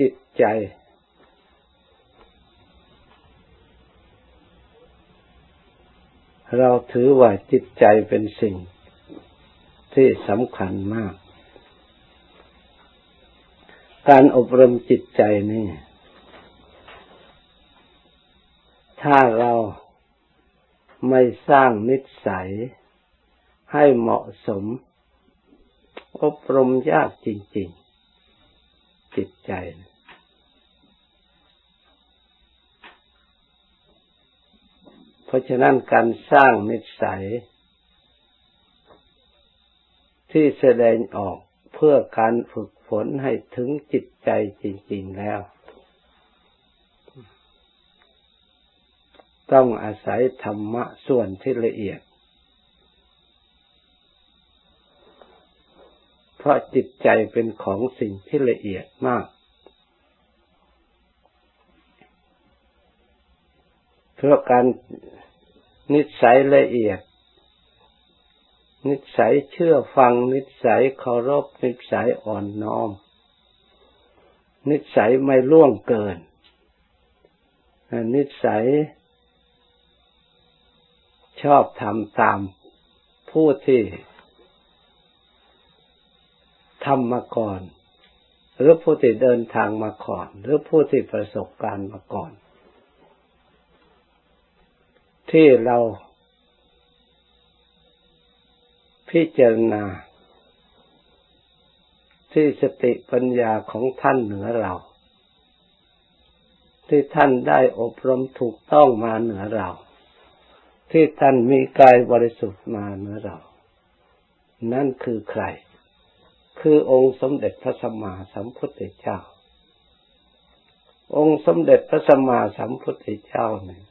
จิตใจ เราถือว่าจิตใจเป็นสิ่งที่สำคัญมาก การอบรมจิตใจนี่ ถ้าเราไม่สร้างนิสัยให้เหมาะสม อบรมยากจริง ๆ จิตใจ เพราะฉะนั้นการสร้างนิสัย ที่แสดงออกเพื่อการฝึกฝนให้ถึงจิตใจจริง ๆแล้ว ต้องอาศัยธรรมะส่วนที่ละเอียด เพราะจิตใจเป็นของสิ่งที่ละเอียดมาก เพราะการนิสัยละเอียด นิสัยเชื่อฟัง นิสัยเคารพ นิสัยอ่อนน้อม นิสัยไม่ล่วงเกิน นิสัยชอบทำตามผู้ที่ทำมาก่อน หรือผู้ที่เดินทางมาก่อน หรือผู้ที่ประสบการณ์มาก่อน ที่เราพิจารณา ที่สติปัญญาของท่านเหนือเรา ที่ท่านได้อบรมถูกต้องมาเหนือเรา ที่ท่านมีกายบริสุทธิ์มาเหนือเรา นั่นคือใคร คือองค์สมเด็จพระสัมมาสัมพุทธเจ้า องค์สมเด็จพระสัมมาสัมพุทธเจ้าเนี่ย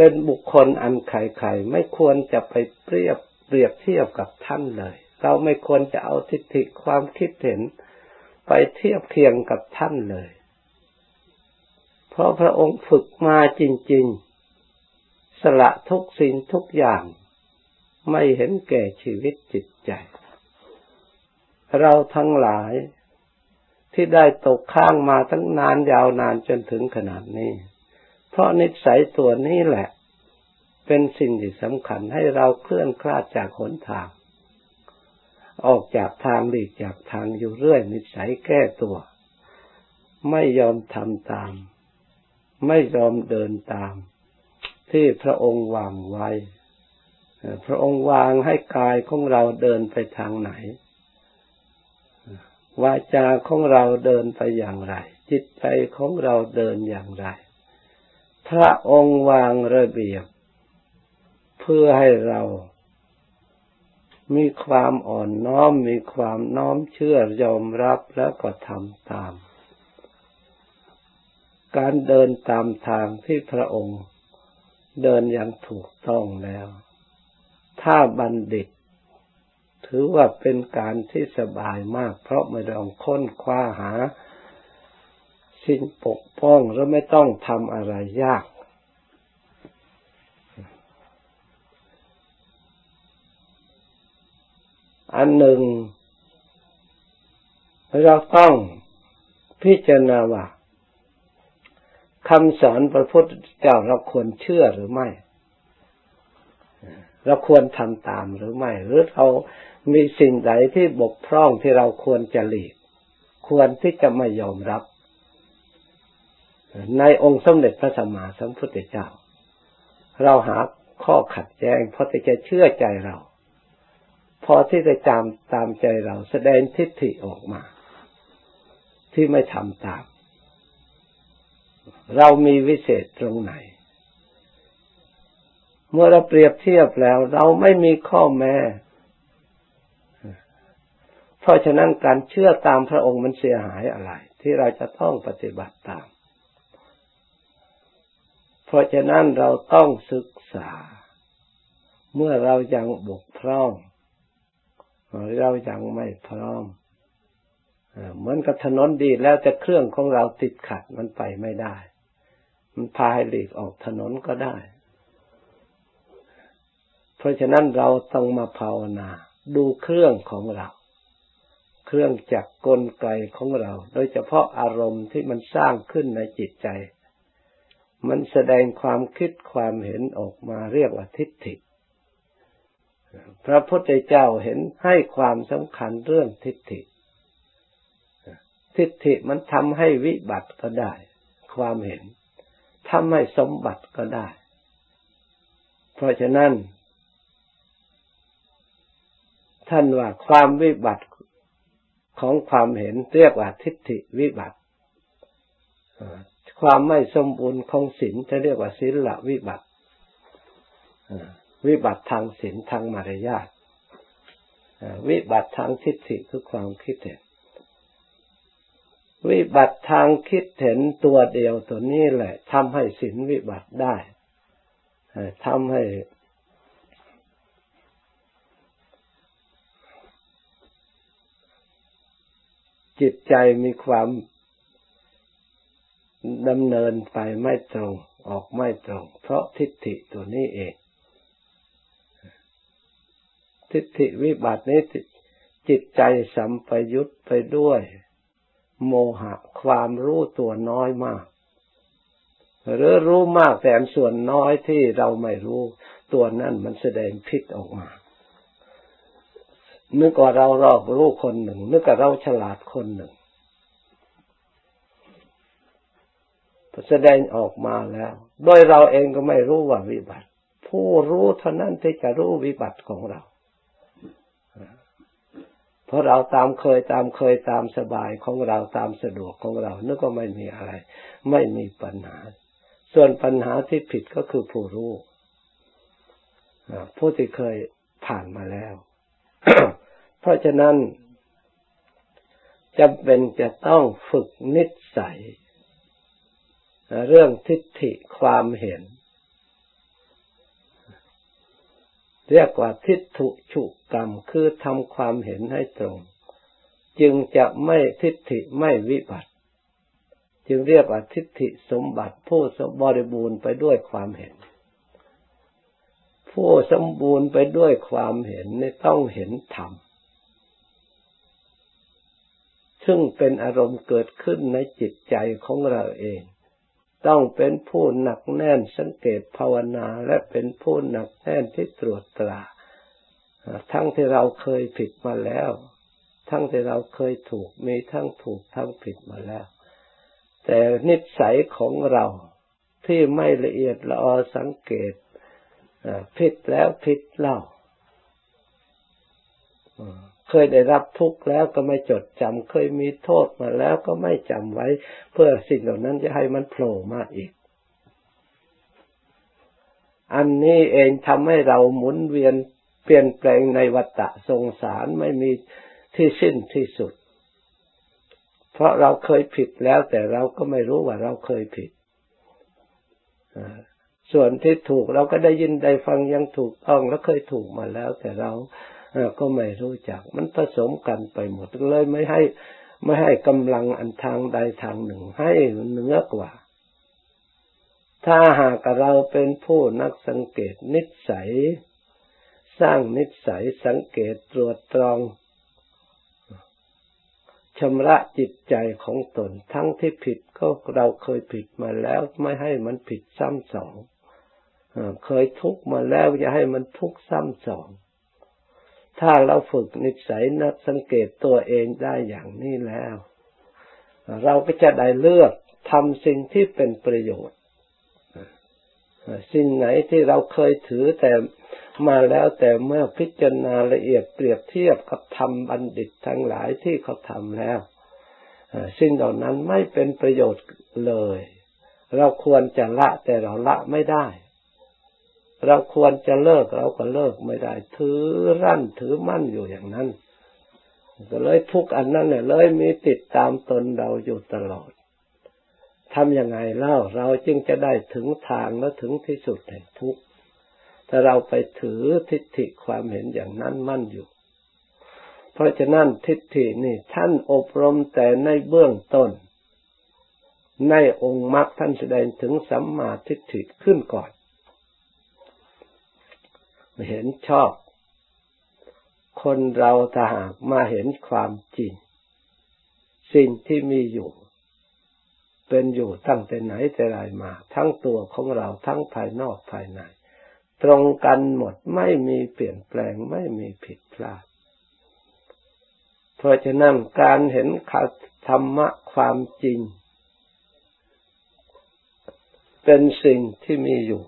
เป็นบุคคลอันใครๆไม่ควรจะไปเปรียบเปรียบเทียบกับท่านเลย เราไม่ควรจะเอาทิฏฐิความคิดเห็นไปเทียบเคียงกับท่านเลย เพราะพระองค์ฝึกมาจริง ๆ สละทุกสิ่งทุกอย่าง ไม่เห็นแก่ชีวิตจิตใจ เราทั้งหลายที่ได้ตกข้างมาตั้งนานยาวนานจนถึงขนาดนี้ ราะนิสัยตัวนี้แหละ เป็นสิ่งที่สำคัญให้เราเคลื่อนคลาดจากหนทาง ออกจากทางหลีกจากทางอยู่เรื่อย นิสัยแก้ตัว ไม่ยอมทำตาม ไม่ยอมเดินตาม ที่พระองค์วางไว้ พระองค์วางให้กายของเราเดินไปทางไหนวาจาของเราเดินไปอย่างไร จิตใจของเราเดินอย่างไร พระองค์วางระเบียบ เพื่อให้เรา มีความอ่อนน้อม มีความน้อมเชื่อยอมรับแล้วก็ทำตาม การเดินตามทางที่พระองค์ เดินอย่างถูกต้องแล้ว ถ้าบัณฑิต ถือว่าเป็นการที่สบายมาก เพราะไม่ต้องค้นคว้าหา สิ่งปกป้องแล้วไม่ต้องทำอะไรยาก อันหนึ่ง เราต้องพิจารณาว่าคำสอนพระพุทธเจ้าเราควรเชื่อหรือไม่เราควรทำตามหรือไม่ หรือเรามีสิ่งใดที่บกพร่องที่เราควรจะหลีก ควรที่จะไม่ยอมรับ ในองค์สมเด็จพระสัมมาสัมพุทธเจ้า เราหาข้อขัดแย้งพอที่จะเชื่อใจเรา พอที่จะจำตามใจเราแสดงทิฏฐิออกมา ที่ไม่ทำตาม เรามีวิเศษตรงไหน เมื่อเราเปรียบเทียบแล้ว เราไม่มีข้อแม้เพราะฉะนั้นการเชื่อตามพระองค์มันเสียหายอะไร ที่เราจะต้องปฏิบัติตาม เพราะฉะนั้นเราต้องศึกษา เมื่อเรายังบกพร่องเรายังไม่พร้อมเหมือนกับถนนดีแล้วแต่เครื่องของเราติดขัดมันไปไม่ได้ มันพาให้หลีกออกถนนก็ได้ เพราะฉะนั้นเราต้องมาภาวนา ดูเครื่องของเรา เครื่องจักรกลไกของเรา โดยเฉพาะอารมณ์ที่มันสร้างขึ้นในจิตใจ มันแสดงความคิดความเห็นออกมาเรียกว่าทิฏฐิ พระพุทธเจ้าเห็นให้ความสำคัญเรื่องทิฏฐิ ทิฏฐิมันทำให้วิบัติก็ได้ ความเห็นทำให้สมบัติก็ได้ เพราะฉะนั้น ท่านว่าความวิบัติของความเห็นเรียกว่าทิฏฐิวิบัติ ความไม่สมบูรณ์ของศีลจะเรียกว่าศีลละวิบัติวิบัติทางศีลทางมารยาทวิบัติทางทิฏฐิคือความคิดเห็น วิบัติทางคิดเห็นตัวเดียวตัวนี้แหละทำให้ศีลวิบัติได้ทำให้จิตใจมีความ ดำเนินไปไม่ตรงออกไม่ตรง เพราะทิฏฐิตัวนี้เอง ทิฏฐิวิบัตินี้จิตใจสัมปยุตไปด้วย โมหะความรู้ตัวน้อยมาก หรือรู้มากแต่ส่วนน้อยที่เราไม่รู้ตัวนั้นมันแสดงพิษออกมานึกว่าเรารอบรู้คนหนึ่ง นึกว่าเราฉลาดคนหนึ่ง แสดงออกมาแล้ว โดยเราเองก็ไม่รู้ว่าวิบัติ ผู้รู้เท่านั้นที่จะรู้วิบัติของเรา เพราะเราตามเคยตามเคยตามสบายของเราตามสะดวกของเรานึกว่าไม่มีอะไร ไม่มีปัญหา ส่วนปัญหาที่ผิดก็คือผู้รู้ผู้ที่เคยผ่านมาแล้ว เพราะฉะนั้นจำเป็นจะต้องฝึกนิสัย เรื่องทิฏฐิความเห็น เรียกว่าทิฏฐุฉุกรรมคือทำความเห็นให้ตรง จึงจะไม่ทิฏฐิไม่วิบัติ จึงเรียกว่าทิฏฐิสมบัติผู้สมบริบูรณ์ไปด้วยความเห็น ผู้สมบูรณ์ไปด้วยความเห็นนี่ต้องเห็นธรรมซึ่งเป็นอารมณ์เกิดขึ้นในจิตใจของเราเอง ต้องเป็นผู้หนักแน่นสังเกตภาวนาและเป็นผู้หนักแน่นที่ตรวจตรา ทั้งที่เราเคยผิดมาแล้ว ทั้งที่เราเคยถูกมีทั้งถูกทั้งผิดมาแล้ว แต่นิสัยของเราที่ไม่ละเอียดละออสังเกตผิดแล้วผิดเล่า เคยได้รับทุกข์แล้วก็ไม่จดจำเคยมีโทษมาแล้วก็ไม่จำไว้ เพื่อสิ่งเหล่านั้นจะให้มันโผล่มาอีก อันนี้เองทำให้เราหมุนเวียนเปลี่ยนแปลงในวัฏฏะสงสารไม่มีที่สิ้นที่สุด เพราะเราเคยผิดแล้วแต่เราก็ไม่รู้ว่าเราเคยผิดส่วนที่ถูกเราก็ได้ยินได้ฟังยังถูกต้องแล้วเคยถูกมาแล้วแต่เรา ก็ไม่รู้จัก มันผสมกันไปหมดเลยไม่ให้ ไม่ให้กำลังอันทางใดทางหนึ่ง ให้เหนือกว่า ถ้าหากเราเป็นผู้นักสังเกตนิสัย สร้างนิสัยสังเกตตรวจตรองชำระจิตใจของตนทั้งที่ผิดก็เราเคยผิดมาแล้วไม่ให้มันผิดซ้ำสองเคยทุกข์มาแล้วอย่าให้มันทุกข์ซ้ำสอง ถ้าเราฝึกนิสัยนักสังเกตตัวเองได้อย่างนี้แล้ว เราก็จะได้เลือกทำสิ่งที่เป็นประโยชน์ สิ่งไหนที่เราเคยถือแต่มาแล้วแต่เมื่อพิจารณาละเอียดเปรียบเทียบกับธรรมบัณฑิตทั้งหลายที่เขาทำแล้วสิ่งเหล่านั้นไม่เป็นประโยชน์เลย เราควรจะละแต่เราละไม่ได้ เราควรจะเลิกเราก็เลิกไม่ได้ ถือรั่นถือมั่นอยู่อย่างนั้น ก็เลยทุกอันนั้นเนี่ยเลยมีติดตามตนเราอยู่ตลอดทำยังไงเล่าเราจึงจะได้ถึงทางและถึงที่สุดแห่งทุกข์ถ้าเราไปถือทิฏฐิความเห็นอย่างนั้นมั่นอยู่ เพราะฉะนั้นทิฏฐินี่ท่านอบรมแต่ในเบื้องต้น ในองค์มรรคท่านแสดงถึงสัมมาทิฏฐิขึ้นก่อน เห็นชอบ คนเราถ้าหากมาเห็นความจริง สิ่งที่มีอยู่ เป็นอยู่ตั้งแต่ไหนแต่ไรมา ทั้งตัวของเราทั้งภายนอกภายใน ตรงกันหมดไม่มีเปลี่ยนแปลงไม่มีผิดพลาด เพราะฉะนั้นการเห็นธรรมะความจริง เป็นสิ่งที่มีอยู่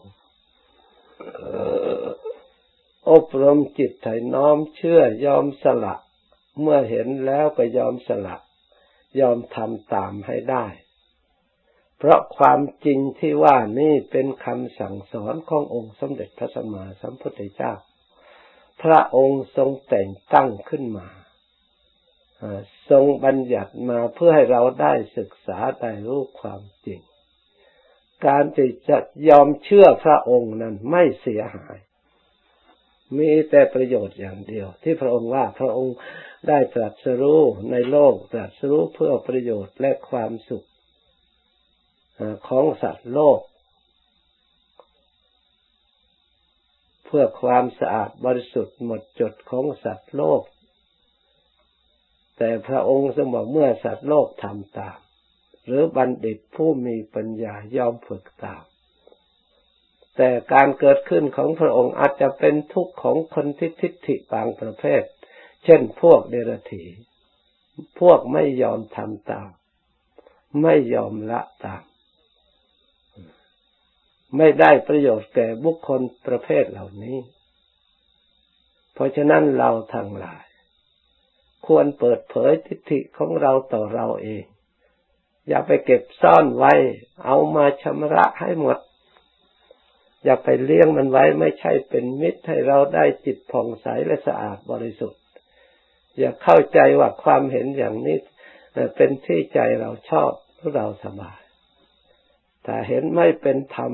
อบรมจิตให้น้อมเชื่อยอมสละ เมื่อเห็นแล้วก็ยอมสละ ยอมทำตามให้ได้ เพราะความจริงที่ว่านี่เป็นคำสั่งสอนขององค์สมเด็จพระสัมมาสัมพุทธเจ้า พระองค์ทรงแต่งตั้งขึ้นมาทรงบัญญัติมาเพื่อให้เราได้ศึกษาได้รู้ความจริง การที่จะยอมเชื่อพระองค์นั้นไม่เสียหาย มีแต่ประโยชน์อย่างเดียว ที่พระองค์ว่าพระองค์ได้ตรัสรู้ในโลกตรัสรู้เพื่อประโยชน์และความสุขของสัตว์โลก เพื่อความสะอาดบริสุทธิ์หมดจดของสัตว์โลก แต่พระองค์สมบอกเมื่อสัตว์โลกทำตาม หรือบัณฑิตผู้มีปัญญายอมฝึกตาม แต่การเกิดขึ้นของพระองค์อาจจะเป็นทุกข์ของคนทิฏฐิบางประเภท เช่นพวกเดรัจฉีพวกไม่ยอมทำตาม ไม่ยอมละตาม ไม่ได้ประโยชน์แก่บุคคลประเภทเหล่านี้ เพราะฉะนั้นเราทั้งหลาย ควรเปิดเผยทิฏฐิของเราต่อเราเอง อย่าไปเก็บซ่อนไว้ เอามาชำระให้หมด อย่าไปเลี้ยงมันไว้ไม่ใช่เป็นมิตรให้เราได้จิตผ่องใสและสะอาดบริสุทธิ์ อย่าเข้าใจว่าความเห็นอย่างนี้เป็นที่ใจเราชอบเราสบายแต่เห็นไม่เป็นธรรม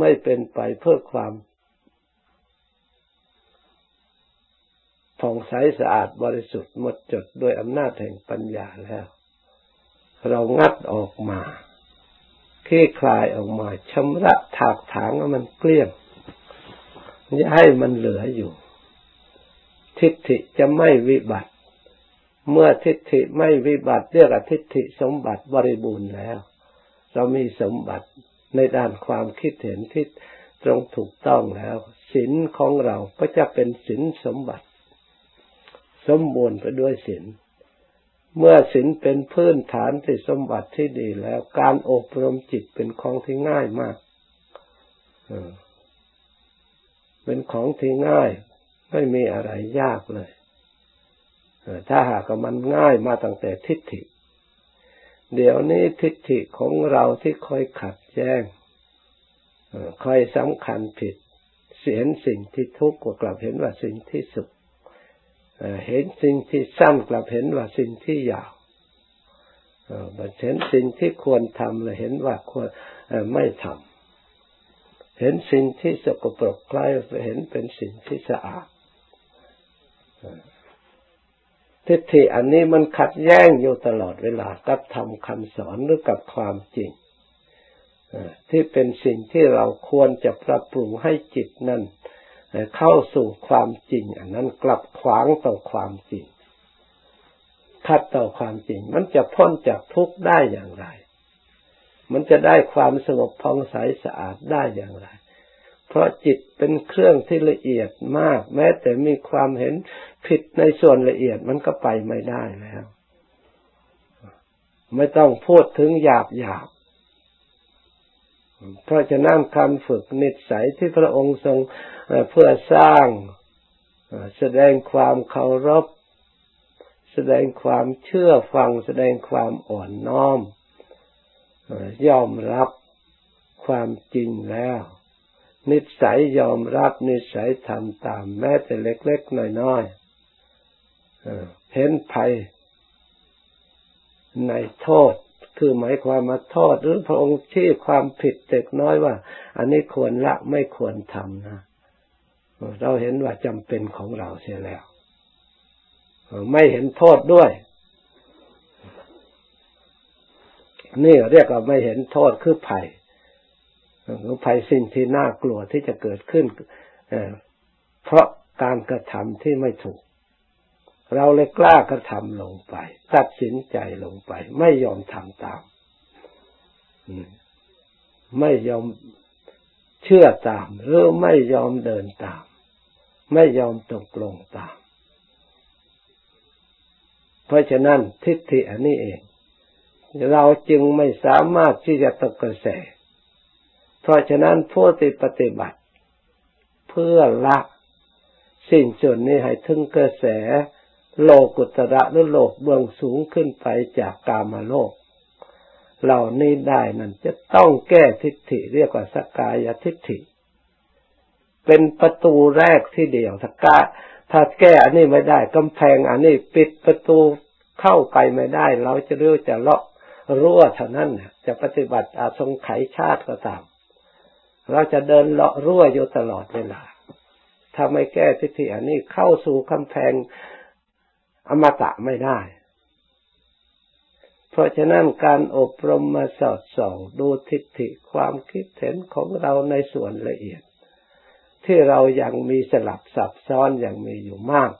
ไม่เป็นไปเพื่อความผ่องใสสะอาดบริสุทธิ์หมดจดด้วยอำนาจแห่งปัญญาแล้ว เรางัดออกมา ลี่คลายออกมาชำระถากถางให้มันเกลี้ยงอย่าให้มันเหลืออยู่ ทิฏฐิจะไม่วิบัติ เมื่อทิฏฐิไม่วิบัติเรียกว่าทิฏฐิสมบัติบริบูรณ์แล้ว เรามีสมบัติในด้านความคิดเห็นที่ตรงถูกต้องแล้วศีลของเราก็จะเป็นศีลสมบัติ สมบูรณ์ไปด้วยศีล เมื่อศีลเป็นพื้นฐานที่สมบัติที่ดีแล้ว การอบรมจิตเป็นของที่ง่ายมากเป็นของที่ง่าย ไม่มีอะไรยากเลยถ้าหากมันง่ายมาตั้งแต่ทิฏฐิ เดี๋ยวนี้ทิฏฐิของเราที่คอยขัดแย้งคอยสำคัญผิดเสียนสิ่งที่ทุกข์กลับเห็นว่าสิ่งที่สุข เห็นสิ่งที่สั้นกลับเห็นว่าสิ่งที่ยาวเห็นสิ่งที่ควรทำเลยเห็นว่าควรไม่ทำเห็นสิ่งที่สกปรกกล้เห็นเป็นสิ่งที่สะอาดทิฏฐิอันนี้มันขัดแย้งอยู่ตลอดเวลากับทำคำสอนหรือกับความจริงที่เป็นสิ่งที่เราควรจะปรับปรุงให้จิตนั้น เข้าสู่ความจริง อันนั้นกลับขวางต่อความจริงขัดต่อความจริง มันจะพ้นจากทุกข์ได้อย่างไร มันจะได้ความสงบพองใสสะอาดได้อย่างไร เพราะจิตเป็นเครื่องที่ละเอียดมาก แม้แต่มีความเห็นผิดในส่วนละเอียดมันก็ไปไม่ได้แล้ว ไม่ต้องพูดถึงหยาบหยาบ เพราะฉะนั้นการฝึกนิสัยที่พระองค์ทรงเพื่อสร้างแสดงความเคารพ แสดงความเชื่อฟัง แสดงความอ่อนน้อมยอมรับความจริงแล้ว นิสัยยอมรับนิสัยทำตาม แม้แต่เล็กๆน้อยๆเห็นภัยในโทษ คือหมายความมาโทษหรือพระองค์ชี้ความผิดเด็กน้อยว่า อันนี้ควรละไม่ควรทำนะ เราเห็นว่าจำเป็นของเราเสียแล้ว ไม่เห็นโทษด้วย นี่เรียกว่าไม่เห็นโทษคือภัยคือภัยสิ่งที่น่ากลัวที่จะเกิดขึ้นเพราะการกระทำที่ไม่ถูก เราเลยกล้ากระทำลงไป ตัดสินใจลงไป ไม่ยอมทำตามไม่ยอมเชื่อตาม หรือไม่ยอมเดินตาม ไม่ยอมตกลงตาม เพราะฉะนั้นทิฏฐิอันนี้เอง เราจึงไม่สามารถที่จะตกกระแส เพราะฉะนั้นผู้ที่ปฏิบัติ เพื่อละสิ่งส่วนนี้ให้ถึงกระแส โลกุตระหรือโลกเบื้องสูงขึ้นไปจากกามาโลก เหล่านี้ได้นั้นจะต้องแก้ทิฏฐิเรียกว่าสกายทิฏฐิ เป็นประตูแรกที่เดียวถ้ากาถ้าแก้อันนี้ไม่ได้กำแพงอันนี้ปิดประตูเข้าไปไม่ได้ เราจะเรียกจะเลาะรั่วเท่านั้นจะปฏิบัติอาทรงไขชาติก็ตามเราจะเดินเลาะรั่วอยู่ตลอดเวลาถ้าไม่แก้ทิฏฐิอันนี้เข้าสู่กำแพง อมตะไม่ได้ เพราะฉะนั้นการอบรมมาสอดส่องดูทิฏฐิความคิดเห็นของเราในส่วนละเอียด ที่เรายังมีสลับซับซ้อนอย่างมีอยู่มาก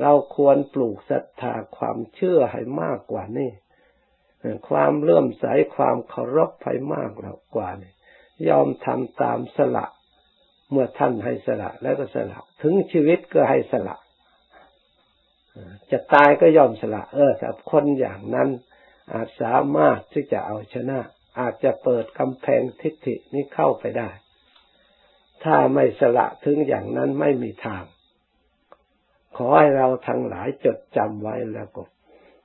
เราควรปลูกศรัทธาความเชื่อให้มากกว่านี้ความเลื่อมใสความเคารพให้มากกว่านี้ยอมทำตามสละ เมื่อท่านให้สละแล้วก็สละ ถึงชีวิตก็ให้สละ จะตายก็ยอมสละ เออแต่คนอย่างนั้น อาจสามารถที่จะเอาชนะ อาจจะเปิดกำแพงทิฏฐินี้เข้าไปได้ ถ้าไม่สละถึงอย่างนั้นไม่มีทาง ขอให้เราทั้งหลายจดจำไว้แล้วก็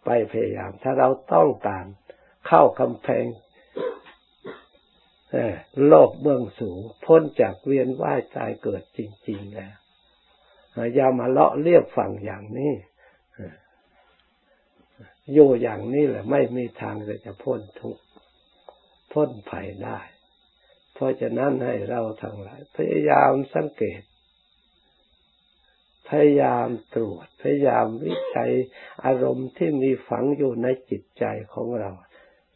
ไปพยายาม ถ้าเราต้องการเข้ากำแพงโลกเบื้องสูง พ้นจากเวียนว่ายตายเกิดจริง ๆ แล้วอย่ามาเลาะเรียบฝั่งอย่างนี้ อยู่อย่างนี้แหละ ไม่มีทางจะพ้นทุกข์พ้นภัยได้ เพราะฉะนั้นให้เราทั้งหลาย พยายามสังเกต พยายามตรวจ พยายามวิจัยอารมณ์ที่มีฝังอยู่ในจิตใจของเรา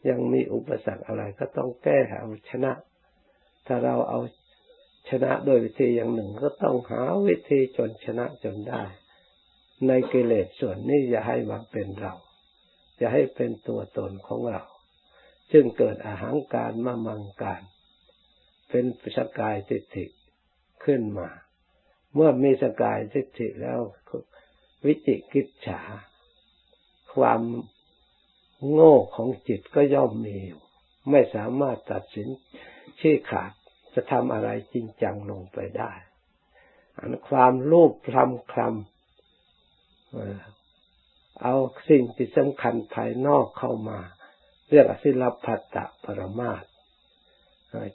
ยังมีอุปสรรคอะไรก็ต้องแก้เอาชนะ ถ้าเราเอาชนะโดยวิธีอย่างหนึ่งก็ต้องหาวิธีจนชนะจนได้ ในกิเลสส่วนนี้อย่าให้มาเป็นเรา อย่าให้เป็นตัวตนของเรา จึงเกิดอาหางการมามังการ เป็นสกายติฏฐิขึ้นมา เมื่อมีสกายติฏฐิแล้ววิจิกิจฉา ความโง่ของจิตก็ย่อมมีอยู่ ไม่สามารถตัดสินชี้ขาดจะทำอะไรจริงจังลงไปได้ อันความรูปคลำคลำ เอาสิ่งที่สำคัญภายนอกเข้ามา เรียกศิลปัตตปรมาต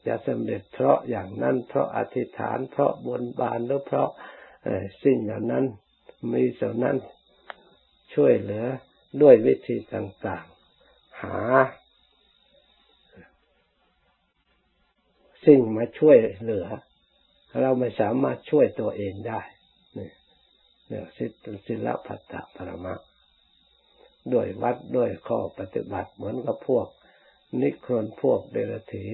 จะสำเร็จเพราะอย่างนั้นเพราะอธิษฐานเพราะบนบานหรือเพราะสิ่งเหล่านั้นมีส่วนนั้นช่วยเหลือด้วยวิธีต่างๆ หา สิ่งมาช่วยเหลือ เราไม่สามารถช่วยตัวเองได้ เนี่ยศิลปัตตปรมาด้วยวัดด้วยข้อปฏิบัติเหมือนกับพวก นิครนพวกเดรถี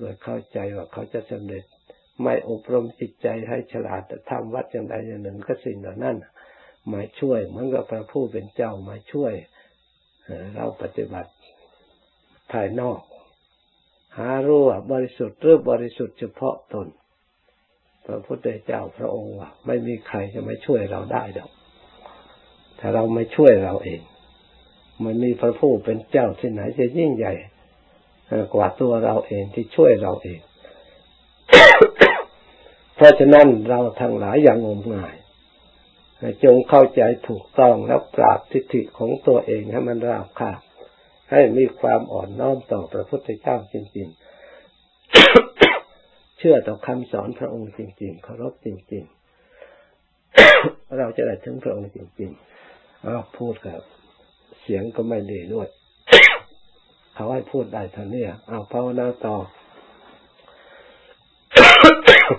โดยเข้าใจว่าเขาจะสำเร็จ ไม่อบรมจิตใจให้ฉลาดแต่ทำวัดอย่างใดอย่างหนึ่งก็สิ่งเหล่านั้นมาช่วยเหมือนกับพระผู้เป็นเจ้ามาช่วยเราปฏิบัติภายนอก หารู้ว่าบริสุทธิ์หรือบริสุทธิ์เฉพาะตน พระพุทธเจ้าพระองค์ว่า ไม่มีใครจะมาช่วยเราได้ดอกถ้าเราไม่ช่วยเราเอง มันมีพระผู้เป็นเจ้าที่ไหนจะยิ่งใหญ่กว่าตัวเราเองที่ช่วยเราเอง เพราะฉะนั้นเราทั้งหลายอย่างงมงายจงเข้าใจถูกต้องแล้วปราบทิฏฐิของตัวเองให้มันราบคาบให้มีความอ่อนน้อมต่อพระพุทธเจ้าจริงๆ ชื่อต่อคำสอนพระองค์จริงๆเคารพจริง ๆ เราจะได้ถึงพระองค์จริงๆเราพูดกับเสียงก็ไม่ดีด้วยเขาให้พูดได้เท่านี้เอาภาวนาต่อ